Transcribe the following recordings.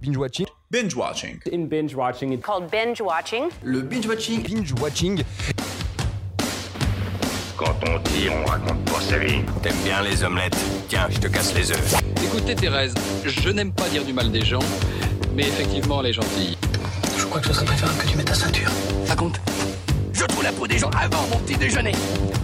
Binge watching. Binge watching. In binge watching, it's called binge watching. Le binge watching. Binge watching. Quand on tire, on raconte pas sa vie. T'aimes bien les omelettes Tiens, je te casse les œufs. Écoutez Thérèse, je n'aime pas dire du mal des gens, mais effectivement elle est gentille. Je crois que ce serait préférable que tu mettes ta ceinture. Ça compte? Je trouve la peau des gens avant mon petit déjeuner.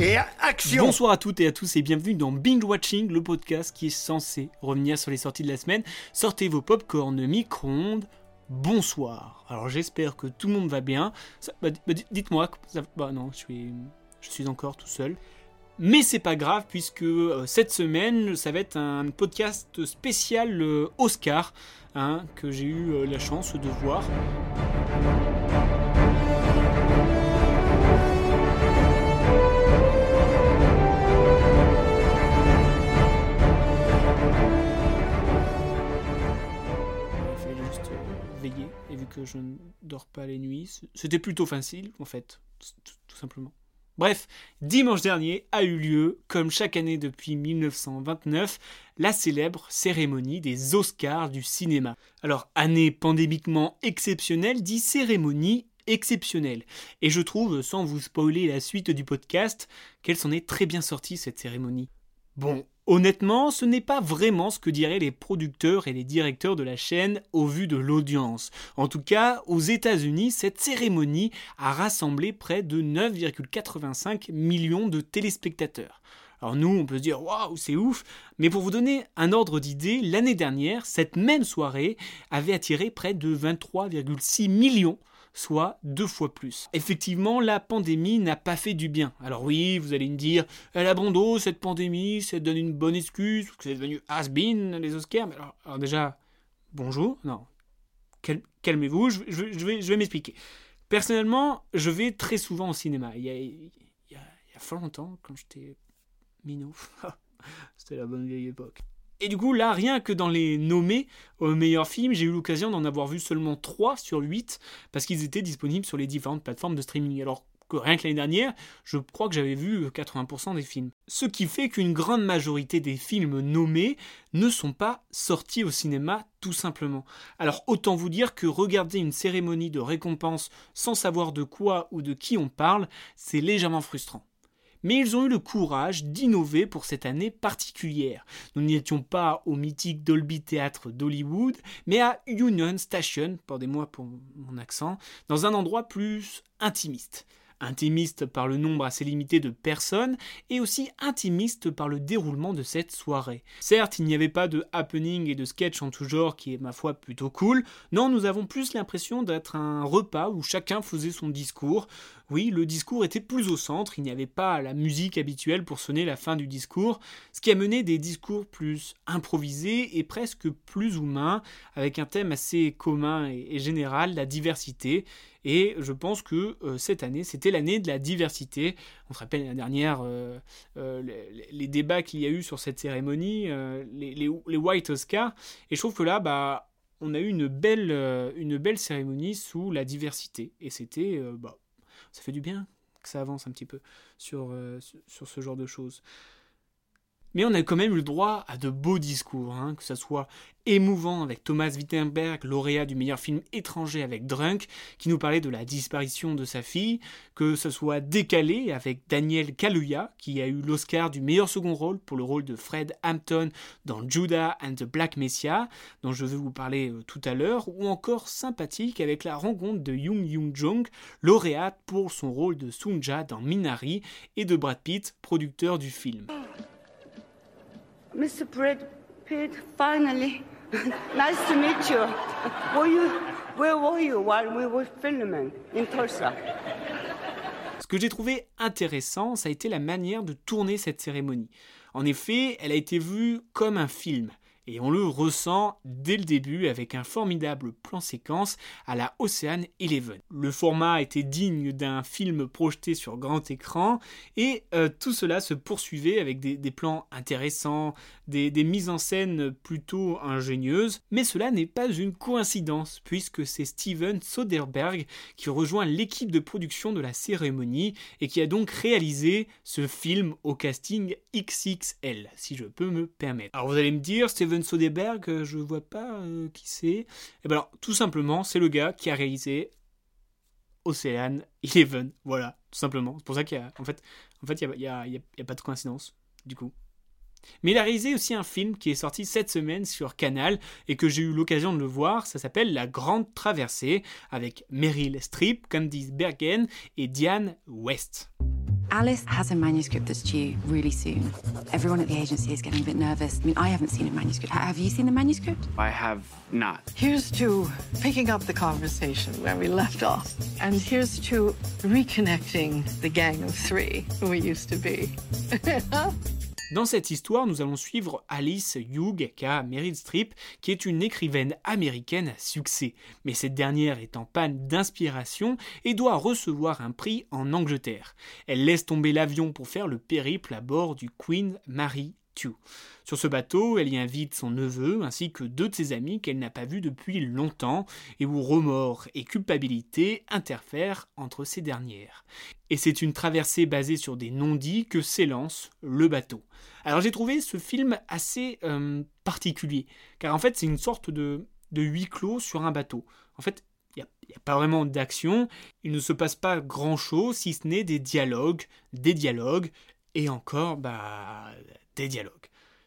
Et action Bonsoir à toutes et à tous et bienvenue dans Binge Watching, le podcast qui est censé revenir sur les sorties de la semaine. Sortez vos popcorn micro-ondes. Bonsoir. Alors j'espère que tout le monde va bien. Ça, bah, bah, dites-moi. Bah non, je suis, je suis encore tout seul. Mais c'est pas grave puisque euh, cette semaine, ça va être un podcast spécial euh, Oscar hein, que j'ai eu euh, la chance de voir. Pas les nuits, c'était plutôt facile en fait, tout simplement. Bref, dimanche dernier a eu lieu, comme chaque année depuis 1929, la célèbre cérémonie des Oscars du cinéma. Alors, année pandémiquement exceptionnelle dit cérémonie exceptionnelle. Et je trouve, sans vous spoiler la suite du podcast, qu'elle s'en est très bien sortie cette cérémonie. Bon, Honnêtement, ce n'est pas vraiment ce que diraient les producteurs et les directeurs de la chaîne au vu de l'audience. En tout cas, aux États-Unis, cette cérémonie a rassemblé près de 9,85 millions de téléspectateurs. Alors nous, on peut se dire waouh, c'est ouf, mais pour vous donner un ordre d'idée, l'année dernière, cette même soirée avait attiré près de 23,6 millions soit deux fois plus. Effectivement, la pandémie n'a pas fait du bien. Alors oui, vous allez me dire, elle a bon dos, cette pandémie, ça donne une bonne excuse, que c'est devenu has-been, les Oscars. Mais alors, déjà, bonjour, non, calmez-vous, je, je, vais, je vais m'expliquer. Personnellement, je vais très souvent au cinéma. Il y a, il y a, il y a fort longtemps, quand j'étais minot, c'était la bonne vieille époque. Et du coup, là, rien que dans les nommés aux meilleurs films, j'ai eu l'occasion d'en avoir vu seulement 3 sur 8 parce qu'ils étaient disponibles sur les différentes plateformes de streaming. Alors que rien que l'année dernière, je crois que j'avais vu 80% des films. Ce qui fait qu'une grande majorité des films nommés ne sont pas sortis au cinéma tout simplement. Alors autant vous dire que regarder une cérémonie de récompense sans savoir de quoi ou de qui on parle, c'est légèrement frustrant mais ils ont eu le courage d'innover pour cette année particulière. Nous n'étions pas au mythique Dolby Theatre d'Hollywood, mais à Union Station, pardonnez-moi pour mon accent, dans un endroit plus intimiste intimiste par le nombre assez limité de personnes et aussi intimiste par le déroulement de cette soirée. Certes, il n'y avait pas de happening et de sketch en tout genre qui est ma foi plutôt cool, non, nous avons plus l'impression d'être un repas où chacun faisait son discours. Oui, le discours était plus au centre, il n'y avait pas la musique habituelle pour sonner la fin du discours, ce qui a mené des discours plus improvisés et presque plus humains, avec un thème assez commun et général, la diversité. Et je pense que euh, cette année, c'était l'année de la diversité. On se rappelle l'année dernière euh, euh, les, débats qu'il y a eu sur cette cérémonie, les, White Oscars. Et je trouve que là, bah, on a eu une belle, une belle cérémonie sous la diversité. Et c'était, bah, ça fait du bien que ça avance un petit peu sur, sur ce genre de choses. Mais on a quand même eu le droit à de beaux discours, hein, que ce soit émouvant avec Thomas Wittenberg, lauréat du meilleur film étranger avec Drunk, qui nous parlait de la disparition de sa fille, que ce soit décalé avec Daniel Kaluuya, qui a eu l'Oscar du meilleur second rôle pour le rôle de Fred Hampton dans Judah and the Black Messiah, dont je vais vous parler euh, tout à l'heure, ou encore sympathique avec la rencontre de Young Young Jong, lauréate pour son rôle de Sunja dans Minari, et de Brad Pitt, producteur du film. Mr. Brad Pitt, finally. nice to meet you. Were you. Where were you while we were filming in Tulsa? Ce que j'ai trouvé intéressant, ça a été la manière de tourner cette cérémonie. En effet, elle a été vue comme un film et on le ressent dès le début avec un formidable plan séquence à la Ocean Eleven. Le format était digne d'un film projeté sur grand écran et euh, tout cela se poursuivait avec des, plans intéressants, des, mises en scène plutôt ingénieuses, mais cela n'est pas une coïncidence puisque c'est Steven Soderbergh qui rejoint l'équipe de production de la cérémonie et qui a donc réalisé ce film au casting XXL, si je peux me permettre. Alors vous allez me dire, Steven Steven Soderbergh, euh, je vois pas euh, qui c'est. Et ben alors, tout simplement, c'est le gars qui a réalisé Ocean Eleven. Voilà, tout simplement. C'est pour ça qu'il y a. En fait, en fait, il y a- a pas de coïncidence, du coup. Mais il a réalisé aussi un film qui est sorti cette semaine sur Canal et que j'ai eu l'occasion de le voir. Ça s'appelle La Grande Traversée avec Meryl Streep, Candice Bergen et Diane West. Alice has a manuscript that's due really soon. Everyone at the agency is getting a bit nervous. I mean, I haven't seen a manuscript. Ha- Have you seen the manuscript? I have not. Here's to picking up the conversation where we left off. And here's to reconnecting the gang of three who we used to be. Dans cette histoire, nous allons suivre Alice Hugh, aka Meryl Streep, qui est une écrivaine américaine à succès. Mais cette dernière est en panne d'inspiration et doit recevoir un prix en Angleterre. Elle laisse tomber l'avion pour faire le périple à bord du Queen Mary Sur ce bateau, elle y invite son neveu ainsi que deux de ses amis qu'elle n'a pas vus depuis longtemps et où remords et culpabilité interfèrent entre ces dernières. Et c'est une traversée basée sur des non-dits que s'élance le bateau. Alors j'ai trouvé ce film assez euh, particulier, car en fait c'est une sorte de, de huis clos sur un bateau. En fait, il n'y a, pas vraiment d'action, il ne se passe pas grand-chose si ce n'est des dialogues, des dialogues, et encore, bah, des dialogues.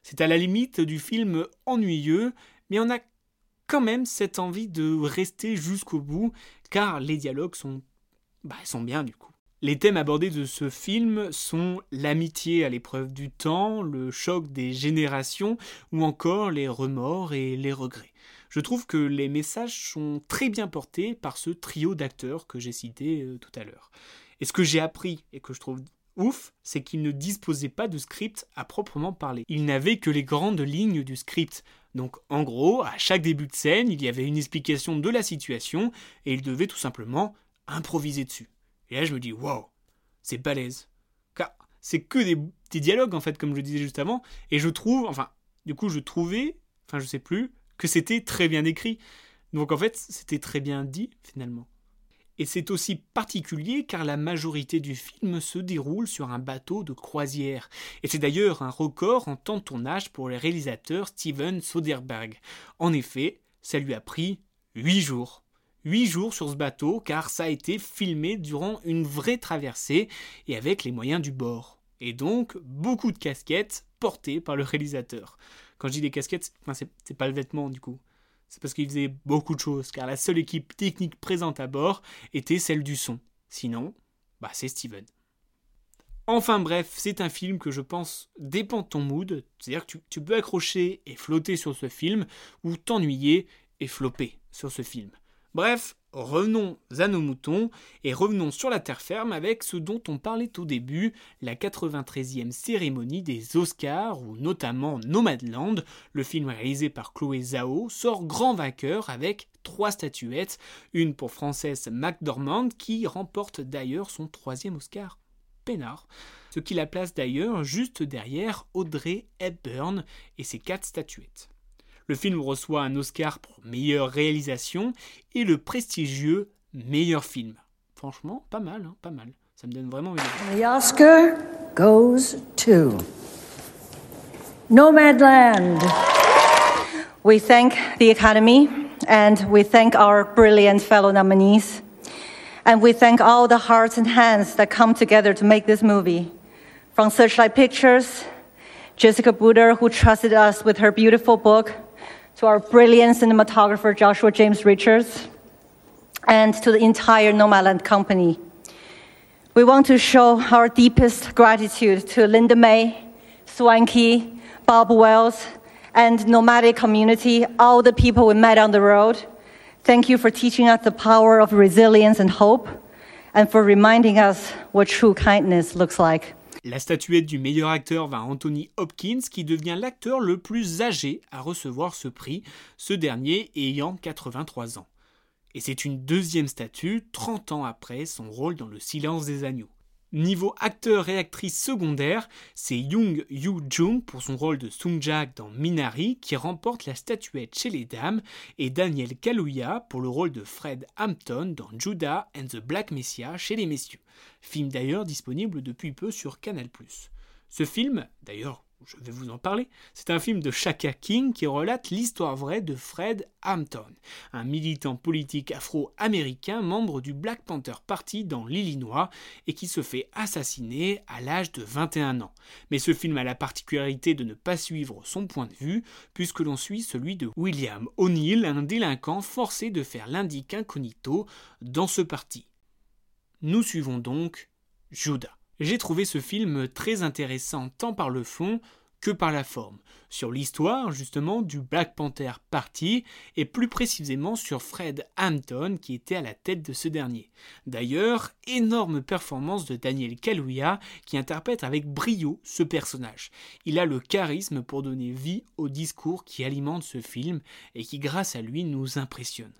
C'est à la limite du film ennuyeux, mais on a quand même cette envie de rester jusqu'au bout, car les dialogues sont, bah, sont bien du coup. Les thèmes abordés de ce film sont l'amitié à l'épreuve du temps, le choc des générations ou encore les remords et les regrets. Je trouve que les messages sont très bien portés par ce trio d'acteurs que j'ai cité euh, tout à l'heure. Et ce que j'ai appris et que je trouve ouf, c'est qu'ils ne disposaient pas de script à proprement parler. Ils n'avaient que les grandes lignes du script. Donc en gros, à chaque début de scène, il y avait une explication de la situation et ils devaient tout simplement improviser dessus. Et là, je me dis, wow, c'est balèze. Car c'est que des, des dialogues, en fait, comme je disais juste avant. Et je trouve, enfin, du coup, je trouvais, enfin, je sais plus, que c'était très bien écrit. Donc, en fait, c'était très bien dit, finalement. Et c'est aussi particulier car la majorité du film se déroule sur un bateau de croisière. Et c'est d'ailleurs un record en temps de tournage pour le réalisateur Steven Soderbergh. En effet, ça lui a pris 8 jours. 8 jours sur ce bateau car ça a été filmé durant une vraie traversée et avec les moyens du bord. Et donc beaucoup de casquettes portées par le réalisateur. Quand je dis des casquettes, c'est pas le vêtement du coup. C'est parce qu'il faisait beaucoup de choses car la seule équipe technique présente à bord était celle du son. Sinon, bah c'est Steven. Enfin bref, c'est un film que je pense dépend de ton mood, c'est-à-dire que tu, tu peux accrocher et flotter sur ce film ou t'ennuyer et flopper sur ce film. Bref, revenons à nos moutons et revenons sur la terre ferme avec ce dont on parlait au début, la 93e cérémonie des Oscars où notamment Nomadland, le film réalisé par Chloé Zhao, sort grand vainqueur avec trois statuettes, une pour Frances McDormand qui remporte d'ailleurs son troisième Oscar. Peinard, ce qui la place d'ailleurs juste derrière Audrey Hepburn et ses quatre statuettes. Le film reçoit un Oscar pour meilleure réalisation et le prestigieux meilleur film. Franchement, pas mal, hein, pas mal. Ça me donne vraiment envie. de- The Oscar goes to Nomadland. We thank the Academy and we thank our brilliant fellow nominees. And we thank all the hearts and hands that come together to make this movie. From Searchlight Pictures, Jessica Buder, who trusted us with her beautiful book, to our brilliant cinematographer Joshua James Richards, and to the entire Nomadland company. We want to show our deepest gratitude to Linda May, Swanky, Bob Wells, and nomadic community, all the people we met on the road. Thank you for teaching us the power of resilience and hope, and for reminding us what true kindness looks like. La statuette du meilleur acteur va à Anthony Hopkins, qui devient l'acteur le plus âgé à recevoir ce prix, ce dernier ayant 83 ans. Et c'est une deuxième statue, 30 ans après son rôle dans Le Silence des Agneaux. Niveau acteur et actrice secondaire, c'est Young Yoo Jung pour son rôle de Sung Jak dans Minari qui remporte la statuette chez les dames et Daniel Kaluuya pour le rôle de Fred Hampton dans Judah and the Black Messiah chez les messieurs. Film d'ailleurs disponible depuis peu sur Canal+. Ce film, d'ailleurs je vais vous en parler. C'est un film de Shaka King qui relate l'histoire vraie de Fred Hampton, un militant politique afro-américain membre du Black Panther Party dans l'Illinois et qui se fait assassiner à l'âge de 21 ans. Mais ce film a la particularité de ne pas suivre son point de vue puisque l'on suit celui de William O'Neill, un délinquant forcé de faire l'indique incognito dans ce parti. Nous suivons donc Judah. J'ai trouvé ce film très intéressant tant par le fond que par la forme, sur l'histoire justement du Black Panther Party et plus précisément sur Fred Hampton qui était à la tête de ce dernier. D'ailleurs, énorme performance de Daniel Kaluuya qui interprète avec brio ce personnage. Il a le charisme pour donner vie au discours qui alimente ce film et qui grâce à lui nous impressionne.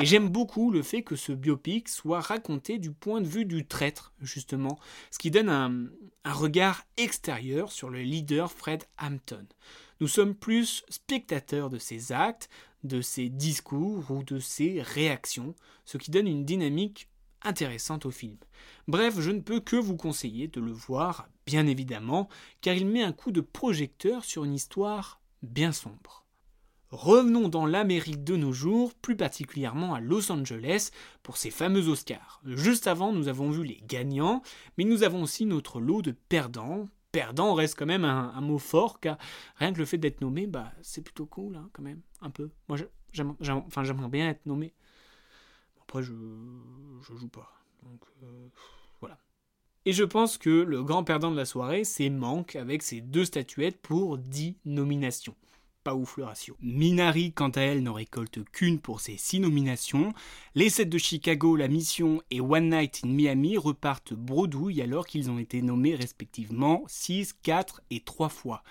Et j'aime beaucoup le fait que ce biopic soit raconté du point de vue du traître, justement, ce qui donne un, un regard extérieur sur le leader Fred Hampton. Nous sommes plus spectateurs de ses actes, de ses discours ou de ses réactions, ce qui donne une dynamique intéressante au film. Bref, je ne peux que vous conseiller de le voir, bien évidemment, car il met un coup de projecteur sur une histoire bien sombre. Revenons dans l'Amérique de nos jours, plus particulièrement à Los Angeles, pour ces fameux Oscars. Juste avant, nous avons vu les gagnants, mais nous avons aussi notre lot de perdants. Perdant reste quand même un, mot fort, car rien que le fait d'être nommé, bah, c'est plutôt cool, hein, quand même, un peu. Moi, j'aimerais bien être nommé. Après, je, je joue pas. Euh, voilà. Et je pense que le grand perdant de la soirée, c'est Manque avec ses deux statuettes pour 10 nominations. Pas ouf le ratio. Minari, quant à elle, n'en récolte qu'une pour ses 6 nominations. Les 7 de Chicago, La Mission et One Night in Miami repartent bredouille alors qu'ils ont été nommés respectivement 6, 4 et 3 fois.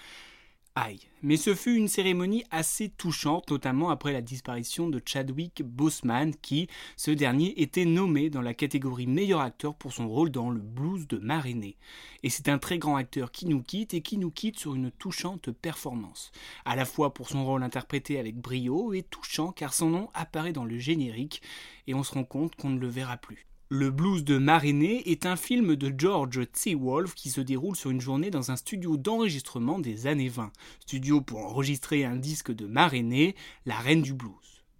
Aïe. Mais ce fut une cérémonie assez touchante, notamment après la disparition de Chadwick Boseman, qui, ce dernier, était nommé dans la catégorie meilleur acteur pour son rôle dans le blues de Marinée. Et c'est un très grand acteur qui nous quitte et qui nous quitte sur une touchante performance. À la fois pour son rôle interprété avec brio et touchant car son nom apparaît dans le générique et on se rend compte qu'on ne le verra plus. Le blues de Marinée est un film de George T. Wolfe qui se déroule sur une journée dans un studio d'enregistrement des années 20, studio pour enregistrer un disque de Marinée, la reine du blues.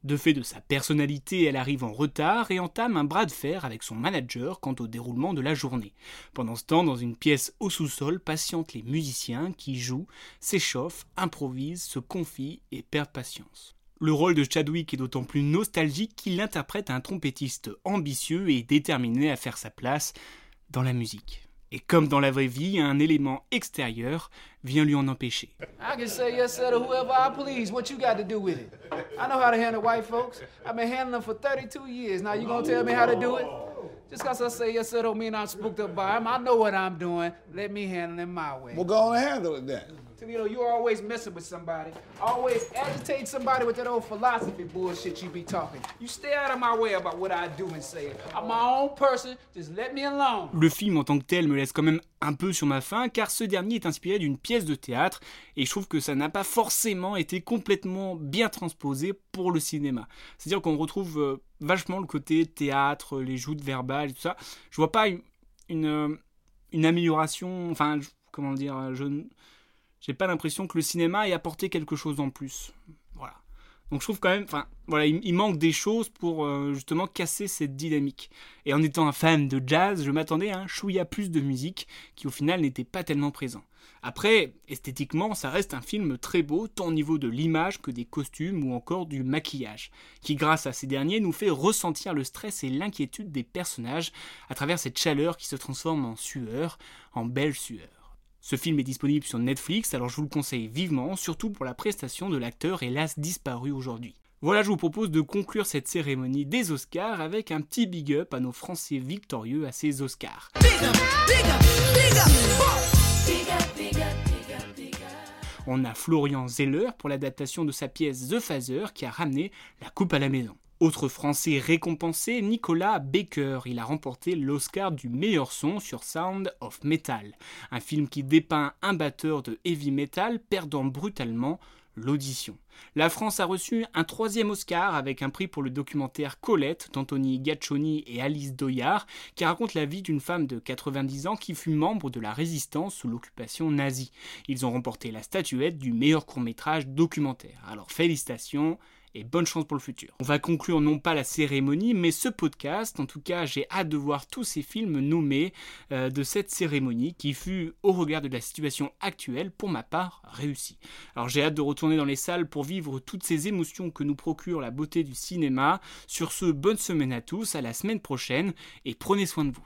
De fait de sa personnalité, elle arrive en retard et entame un bras de fer avec son manager quant au déroulement de la journée. Pendant ce temps, dans une pièce au sous-sol, patientent les musiciens qui jouent, s'échauffent, improvisent, se confient et perdent patience. Le rôle de Chadwick est d'autant plus nostalgique qu'il interprète un trompettiste ambitieux et déterminé à faire sa place dans la musique. Et comme dans la vraie vie, un élément extérieur vient lui en empêcher. I can say yes sir to whoever I please. What you got to do with it? I know how to handle white folks. I've been handling them for 32 years. Now you gonna tell me how to do it? Just because I say yes sir don't mean I'm spooked up by him. I know what I'm doing. Let me handle it my way. Well, go on and handle it then. You know, you're always messing with somebody. Always agitate somebody with that old philosophy bullshit you be talking. You stay out of my way about what I do and say. I'm my own person. Just let me alone. Le film en tant que tel me laisse quand même un peu sur ma faim car ce dernier est inspiré d'une pièce de théâtre et je trouve que ça n'a pas forcément été complètement bien transposé pour le cinéma. C'est-à-dire qu'on retrouve euh, vachement le côté théâtre, les joutes verbales et tout ça. Je vois pas une, euh, amélioration, enfin, comment dire, je j'ai pas l'impression que le cinéma ait apporté quelque chose en plus. Voilà. Donc je trouve quand même, enfin voilà, il, manque des choses pour euh, justement casser cette dynamique. Et en étant un fan de jazz, je m'attendais à un chouïa plus de musique qui au final n'était pas tellement présent. Après, esthétiquement, ça reste un film très beau, tant au niveau de l'image que des costumes ou encore du maquillage, qui grâce à ces derniers nous fait ressentir le stress et l'inquiétude des personnages à travers cette chaleur qui se transforme en sueur, en belle sueur. Ce film est disponible sur Netflix, alors je vous le conseille vivement, surtout pour la prestation de l'acteur hélas disparu aujourd'hui. Voilà, je vous propose de conclure cette cérémonie des Oscars avec un petit big up à nos Français victorieux à ces Oscars. On a Florian Zeller pour l'adaptation de sa pièce The Phaser qui a ramené la coupe à la maison. Autre français récompensé, Nicolas Baker. Il a remporté l'Oscar du meilleur son sur Sound of Metal, un film qui dépeint un batteur de heavy metal perdant brutalement l'audition. La France a reçu un troisième Oscar avec un prix pour le documentaire Colette d'Anthony Gaccioni et Alice Doyard qui raconte la vie d'une femme de 90 ans qui fut membre de la résistance sous l'occupation nazie. Ils ont remporté la statuette du meilleur court-métrage documentaire. Alors félicitations et bonne chance pour le futur. On va conclure non pas la cérémonie, mais ce podcast. En tout cas, j'ai hâte de voir tous ces films nommés euh, de cette cérémonie qui fut, au regard de la situation actuelle, pour ma part, réussie. Alors j'ai hâte de retourner dans les salles pour vivre toutes ces émotions que nous procure la beauté du cinéma. Sur ce, bonne semaine à tous, à la semaine prochaine, et prenez soin de vous.